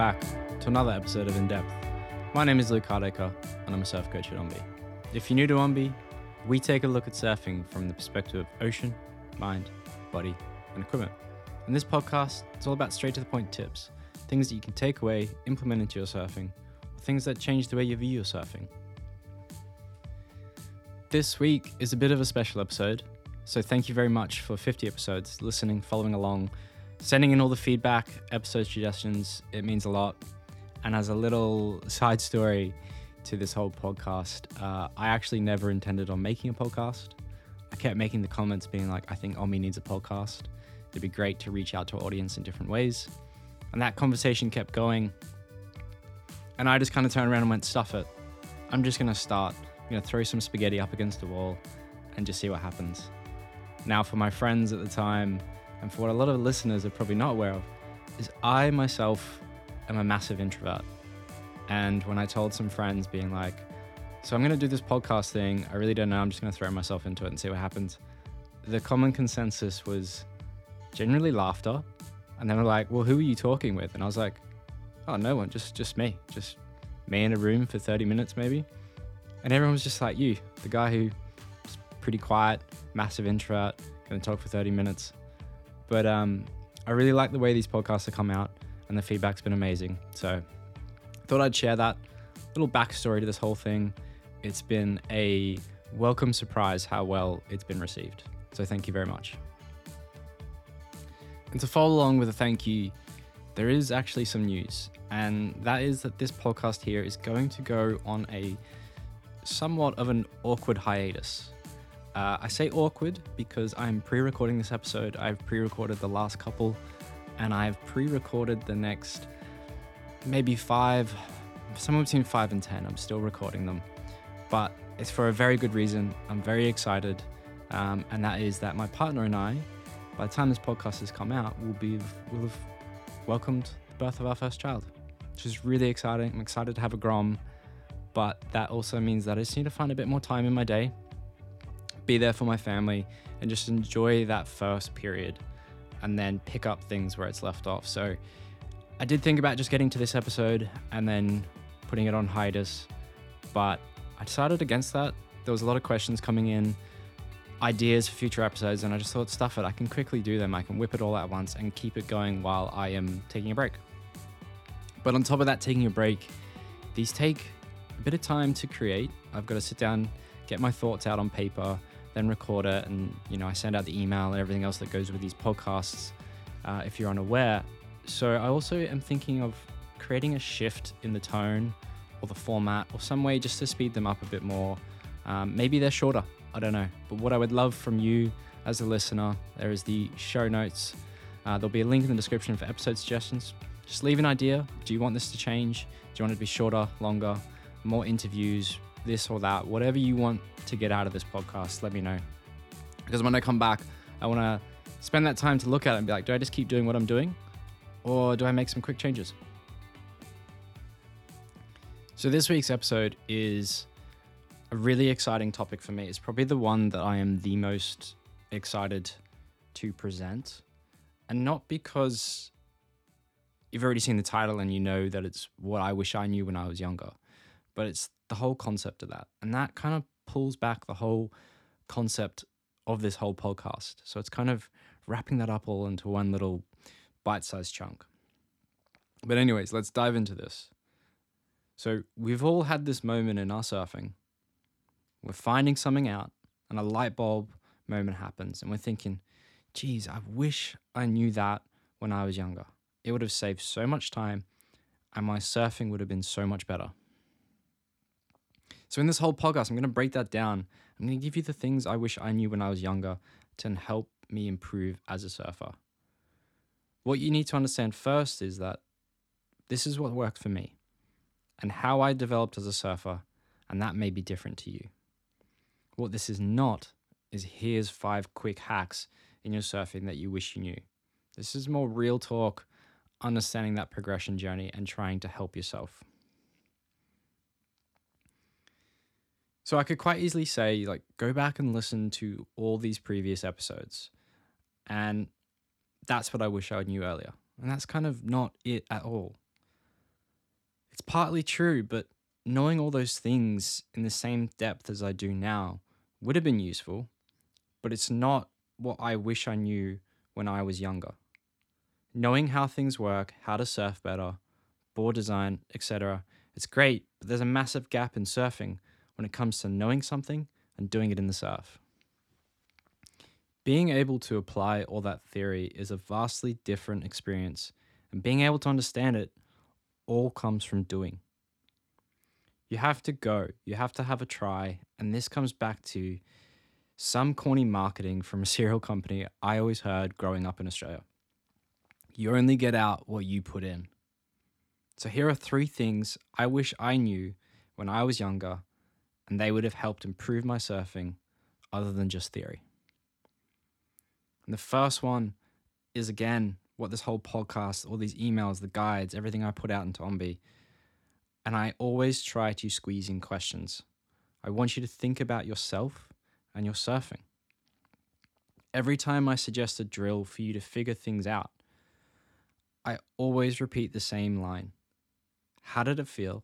back to another episode of In Depth. My name is Luke Hardacre, and I'm a surf coach at OMBE. If you're new to OMBE, we take a look at surfing from the perspective of ocean, mind, body, and equipment. In this podcast, it's all about straight to the point tips, things that you can take away, implement into your surfing, or things that change the way you view your surfing. This week is a bit of a special episode, so thank you very much for 50 episodes, listening, following along, sending in all the feedback, episode suggestions. It means a lot. And as a little side story to this whole podcast, uh, I actually never intended on making a podcast. I kept making the comments being like, I think OMBE needs a podcast. It'd be great to reach out to our audience in different ways. And that conversation kept going. And I just kind of turned around and went, stuff it. I'm just going to start. I'm going to throw some spaghetti up against the wall and just see what happens. Now, for my friends at the time, and for what a lot of listeners are probably not aware of, is I myself am a massive introvert. And when I told some friends, being like, so I'm going to do this podcast thing, I really don't know, I'm just going to throw myself into it and see what happens. The common consensus was generally laughter. And then they were like, well, who are you talking with? And I was like, oh, no one, just, just me, just me in a room for 30 minutes maybe. And everyone was just like you, the guy who's pretty quiet, massive introvert, going to talk for 30 minutes. But um, I really like the way these podcasts have come out, and the feedback's been amazing. So thought I'd share that little backstory to this whole thing. It's been a welcome surprise how well it's been received. So thank you very much. And to follow along with a thank you, there is actually some news, and that is that this podcast here is going to go on a somewhat of an awkward hiatus. Uh, I say awkward because I'm pre recording this episode. I've pre recorded the last couple, and I've pre recorded the next maybe five, somewhere between five and 10. I'm still recording them, but it's for a very good reason. I'm very excited, um, and that is that my partner and I, by the time this podcast has come out, will be will have welcomed the birth of our first child, which is really exciting. I'm excited to have a grom, but that also means that I just need to find a bit more time in my day be there for my family and just enjoy that first period and then pick up things where it's left off. So I did think about just getting to this episode and then putting it on hiatus, but I decided against that. There was a lot of questions coming in, ideas for future episodes, and I just thought, stuff it, I can quickly do them. I can whip it all at once and keep it going while I am taking a break. But on top of that, taking a break, these take a bit of time to create. I've got to sit down, get my thoughts out on paper, then record it, and you know I send out the email and everything else that goes with these podcasts. Uh, if you're unaware, so I also am thinking of creating a shift in the tone or the format or some way just to speed them up a bit more. Um, maybe they're shorter. I don't know. But what I would love from you as a listener, there is the show notes. Uh, there'll be a link in the description for episode suggestions. Just leave an idea. Do you want this to change? Do you want it to be shorter, longer, more interviews, this or that, whatever you want to get out of this podcast, let me know. Because when I come back, I want to spend that time to look at it and be like, do I just keep doing what I'm doing? Or do I make some quick changes? So, this week's episode is a really exciting topic for me. It's probably the one that I am the most excited to present. And not because you've already seen the title and you know that it's what I wish I knew when I was younger, but it's the whole concept of that. And that kind of pulls back the whole concept of this whole podcast. So it's kind of wrapping that up all into one little bite sized chunk. But, anyways, let's dive into this. So, we've all had this moment in our surfing. We're finding something out, and a light bulb moment happens, and we're thinking, geez, I wish I knew that when I was younger. It would have saved so much time, and my surfing would have been so much better. So, in this whole podcast, I'm going to break that down. I'm going to give you the things I wish I knew when I was younger to help me improve as a surfer. What you need to understand first is that this is what worked for me and how I developed as a surfer, and that may be different to you. What this is not is here's five quick hacks in your surfing that you wish you knew. This is more real talk, understanding that progression journey and trying to help yourself. So I could quite easily say, like, go back and listen to all these previous episodes. And that's what I wish I knew earlier. And that's kind of not it at all. It's partly true, but knowing all those things in the same depth as I do now would have been useful, but it's not what I wish I knew when I was younger. Knowing how things work, how to surf better, board design, etc., it's great, but there's a massive gap in surfing when it comes to knowing something and doing it in the surf. Being able to apply all that theory is a vastly different experience, and being able to understand it all comes from doing. You have to go, you have to have a try, and this comes back to some corny marketing from a cereal company I always heard growing up in Australia. You only get out what you put in. So here are three things I wish I knew when I was younger, and they would have helped improve my surfing other than just theory. And the first one is again what this whole podcast, all these emails, the guides, everything I put out into OMBE. And I always try to squeeze in questions. I want you to think about yourself and your surfing. Every time I suggest a drill for you to figure things out, I always repeat the same line how did it feel?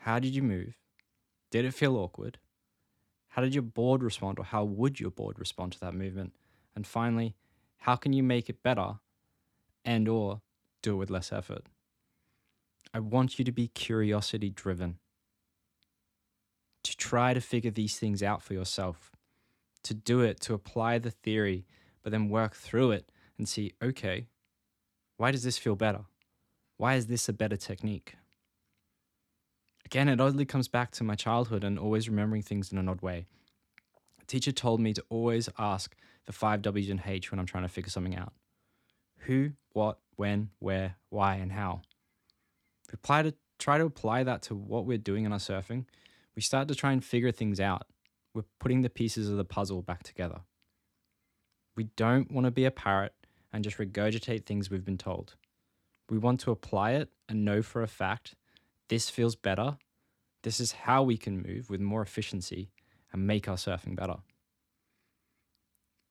How did you move? Did it feel awkward? How did your board respond, or how would your board respond to that movement? And finally, how can you make it better and or do it with less effort? I want you to be curiosity driven. To try to figure these things out for yourself. To do it, to apply the theory, but then work through it and see, okay, why does this feel better? Why is this a better technique? Again, it oddly comes back to my childhood and always remembering things in an odd way. A teacher told me to always ask the five W's and H when I'm trying to figure something out who, what, when, where, why, and how. If we apply to, try to apply that to what we're doing in our surfing, we start to try and figure things out. We're putting the pieces of the puzzle back together. We don't want to be a parrot and just regurgitate things we've been told. We want to apply it and know for a fact this feels better. This is how we can move with more efficiency and make our surfing better.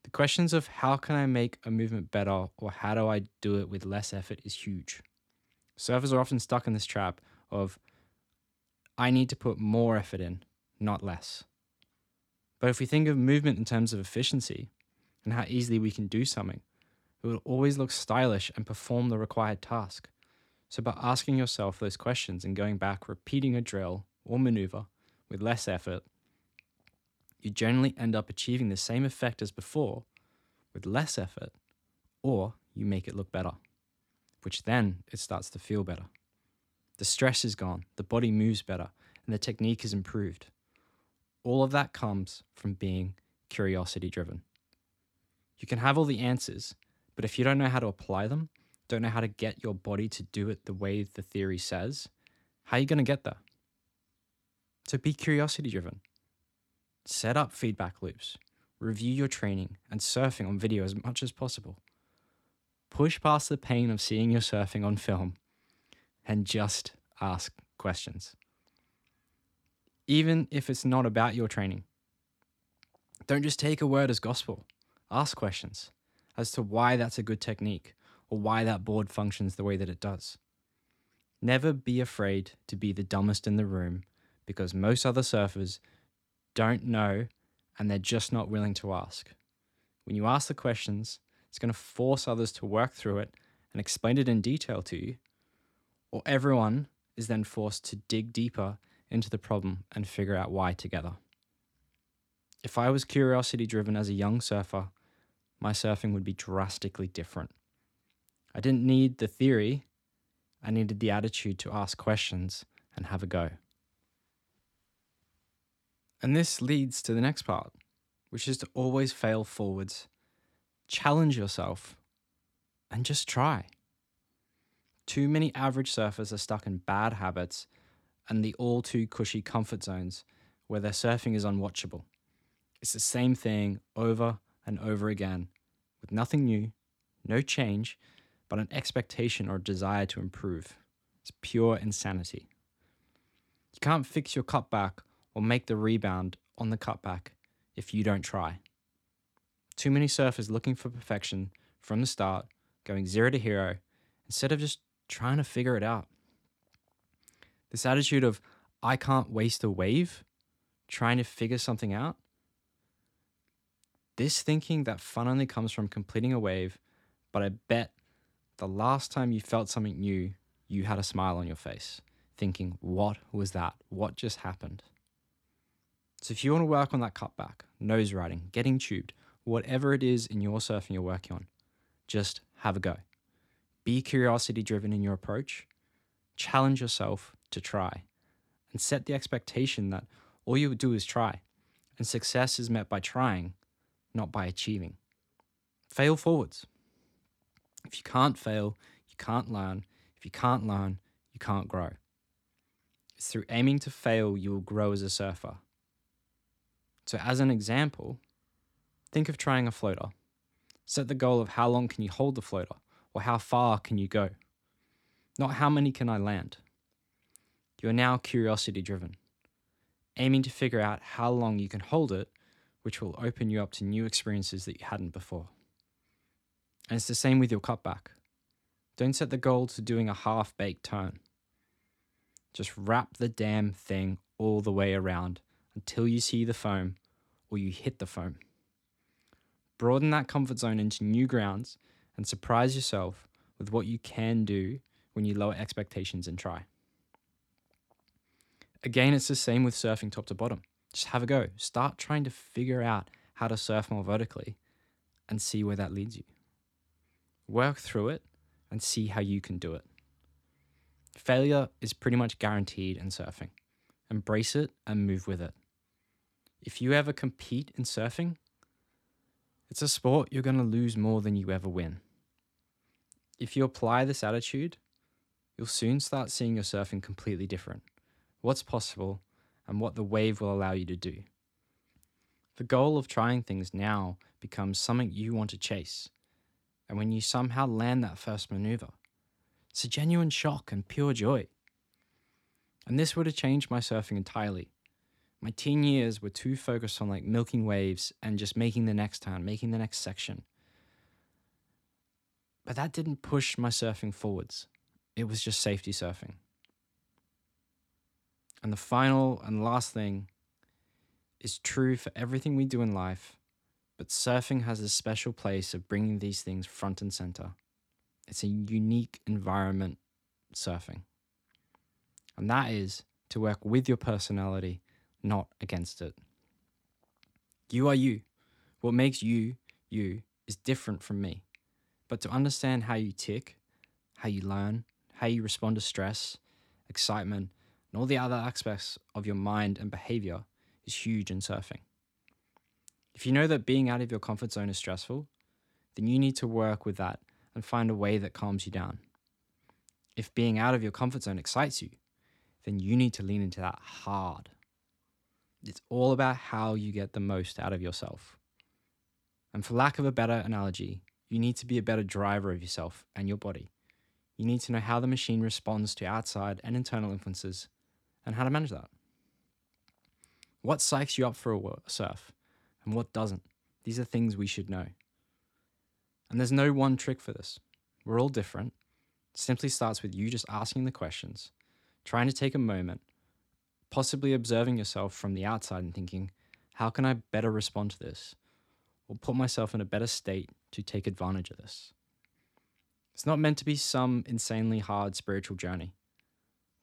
The questions of how can I make a movement better or how do I do it with less effort is huge. Surfers are often stuck in this trap of I need to put more effort in, not less. But if we think of movement in terms of efficiency and how easily we can do something, it will always look stylish and perform the required task. So, by asking yourself those questions and going back, repeating a drill or maneuver with less effort, you generally end up achieving the same effect as before with less effort, or you make it look better, which then it starts to feel better. The stress is gone, the body moves better, and the technique is improved. All of that comes from being curiosity driven. You can have all the answers, but if you don't know how to apply them, don't know how to get your body to do it the way the theory says, how are you going to get there? So be curiosity driven. Set up feedback loops, review your training and surfing on video as much as possible. Push past the pain of seeing your surfing on film and just ask questions. Even if it's not about your training, don't just take a word as gospel. Ask questions as to why that's a good technique or why that board functions the way that it does. Never be afraid to be the dumbest in the room because most other surfers don't know and they're just not willing to ask. When you ask the questions, it's going to force others to work through it and explain it in detail to you, or everyone is then forced to dig deeper into the problem and figure out why together. If I was curiosity driven as a young surfer, my surfing would be drastically different. I didn't need the theory, I needed the attitude to ask questions and have a go. And this leads to the next part, which is to always fail forwards, challenge yourself, and just try. Too many average surfers are stuck in bad habits and the all too cushy comfort zones where their surfing is unwatchable. It's the same thing over and over again, with nothing new, no change, but an expectation or desire to improve. It's pure insanity. You can't fix your cutback or make the rebound on the cutback if you don't try. Too many surfers looking for perfection from the start, going zero to hero, instead of just trying to figure it out. This attitude of, I can't waste a wave trying to figure something out. This thinking that fun only comes from completing a wave, but I bet the last time you felt something new, you had a smile on your face, thinking, What was that? What just happened? So if you want to work on that cutback, nose riding, getting tubed, whatever it is in your surfing you're working on, just have a go. Be curiosity driven in your approach. Challenge yourself to try and set the expectation that all you do is try, and success is met by trying, not by achieving. Fail forwards. If you can't fail, you can't learn. If you can't learn, you can't grow. It's through aiming to fail you will grow as a surfer. So, as an example, think of trying a floater. Set the goal of how long can you hold the floater or how far can you go, not how many can I land. You are now curiosity driven, aiming to figure out how long you can hold it, which will open you up to new experiences that you hadn't before. And it's the same with your cutback. Don't set the goal to doing a half baked turn. Just wrap the damn thing all the way around until you see the foam or you hit the foam. Broaden that comfort zone into new grounds and surprise yourself with what you can do when you lower expectations and try. Again, it's the same with surfing top to bottom. Just have a go. Start trying to figure out how to surf more vertically and see where that leads you. Work through it and see how you can do it. Failure is pretty much guaranteed in surfing. Embrace it and move with it. If you ever compete in surfing, it's a sport you're going to lose more than you ever win. If you apply this attitude, you'll soon start seeing your surfing completely different, what's possible, and what the wave will allow you to do. The goal of trying things now becomes something you want to chase. And when you somehow land that first maneuver, it's a genuine shock and pure joy. And this would have changed my surfing entirely my teen years were too focused on like milking waves and just making the next turn, making the next section. But that didn't push my surfing forwards. It was just safety surfing. And the final and last thing is true for everything we do in life, but surfing has a special place of bringing these things front and center. It's a unique environment, surfing. And that is to work with your personality not against it. You are you. What makes you you is different from me. But to understand how you tick, how you learn, how you respond to stress, excitement, and all the other aspects of your mind and behavior is huge in surfing. If you know that being out of your comfort zone is stressful, then you need to work with that and find a way that calms you down. If being out of your comfort zone excites you, then you need to lean into that hard. It's all about how you get the most out of yourself. And for lack of a better analogy, you need to be a better driver of yourself and your body. You need to know how the machine responds to outside and internal influences and how to manage that. What psychs you up for a surf and what doesn't? These are things we should know. And there's no one trick for this. We're all different. It simply starts with you just asking the questions, trying to take a moment, possibly observing yourself from the outside and thinking, how can I better respond to this? Or put myself in a better state to take advantage of this. It's not meant to be some insanely hard spiritual journey.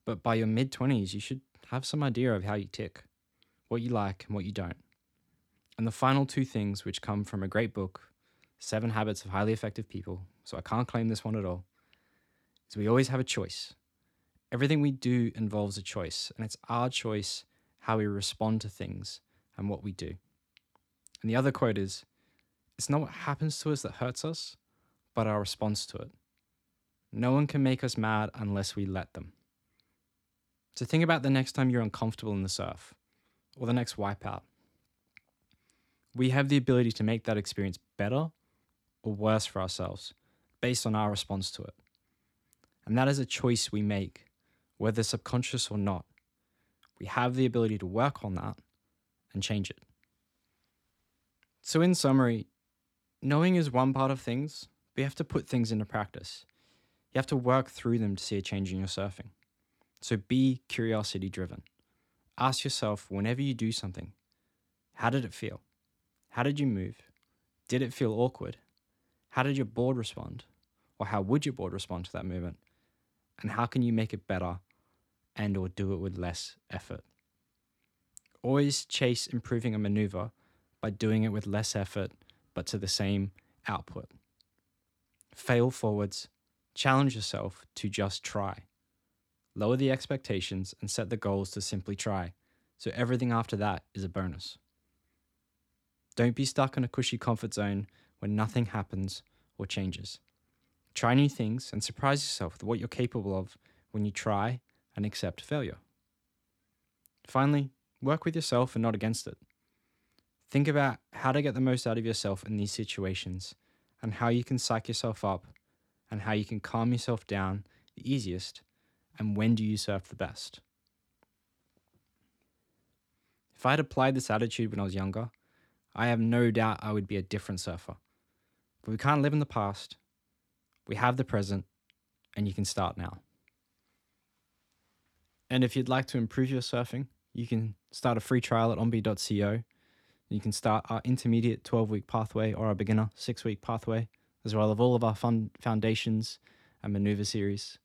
But by your mid 20s, you should have some idea of how you tick, what you like and what you don't. And the final two things, which come from a great book, Seven Habits of Highly Effective People, so I can't claim this one at all, is we always have a choice everything we do involves a choice, and it's our choice how we respond to things and what we do. And the other quote is It's not what happens to us that hurts us, but our response to it. No one can make us mad unless we let them. So think about the next time you're uncomfortable in the surf or the next wipeout. We have the ability to make that experience better or worse for ourselves based on our response to it. And that is a choice we make whether subconscious or not. We have the ability to work on that and change it. So, in summary, knowing is one part of things, but you have to put things into practice. You have to work through them to see a change in your surfing. So be curiosity driven. Ask yourself whenever you do something, how did it feel? How did you move? Did it feel awkward? How did your board respond? Or how would your board respond to that movement? And how can you make it better and or do it with less effort? Always chase improving a maneuver by doing it with less effort but to the same output. Fail forwards, challenge yourself to just try. Lower the expectations and set the goals to simply try, so everything after that is a bonus. Don't be stuck in a cushy comfort zone where nothing happens or changes. Try new things and surprise yourself with what you're capable of when you try and accept failure. Finally, work with yourself and not against it. Think about how to get the most out of yourself in these situations and how you can psych yourself up and how you can calm yourself down the easiest and when do you surf the best. If I had applied this attitude when I was younger, I have no doubt I would be a different surfer. But we can't live in the past. We have the present, and you can start now. And if you'd like to improve your surfing, you can start a free trial at ombe.co. You can start our intermediate 12 week pathway or our beginner 6 week pathway, as well as all of our fun foundations and maneuver series.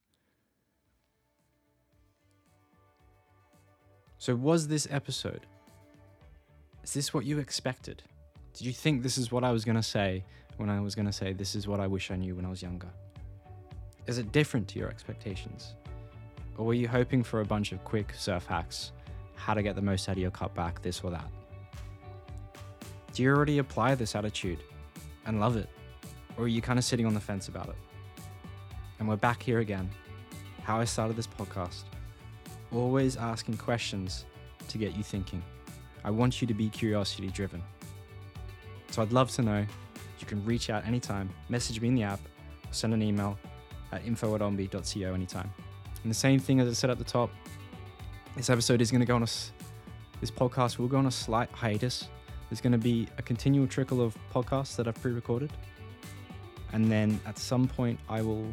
So, was this episode? Is this what you expected? Did you think this is what I was going to say when I was going to say this is what I wish I knew when I was younger? Is it different to your expectations? Or were you hoping for a bunch of quick surf hacks, how to get the most out of your cutback, this or that? Do you already apply this attitude and love it? Or are you kind of sitting on the fence about it? And we're back here again. How I started this podcast. Always asking questions to get you thinking. I want you to be curiosity driven. So I'd love to know. You can reach out anytime, message me in the app, or send an email at info at ombe.co anytime. And the same thing as I said at the top, this episode is going to go on a, this podcast will go on a slight hiatus. There's going to be a continual trickle of podcasts that I've pre recorded. And then at some point, I will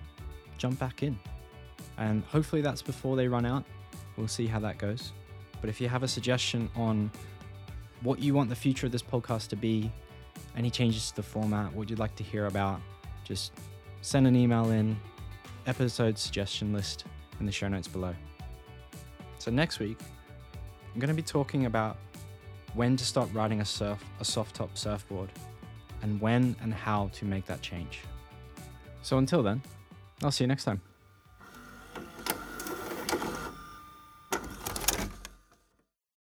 jump back in. And hopefully that's before they run out. We'll see how that goes. But if you have a suggestion on what you want the future of this podcast to be, any changes to the format, what you'd like to hear about, just send an email in, episode suggestion list in the show notes below. So next week, I'm going to be talking about when to start riding a surf a soft top surfboard and when and how to make that change. So until then, I'll see you next time.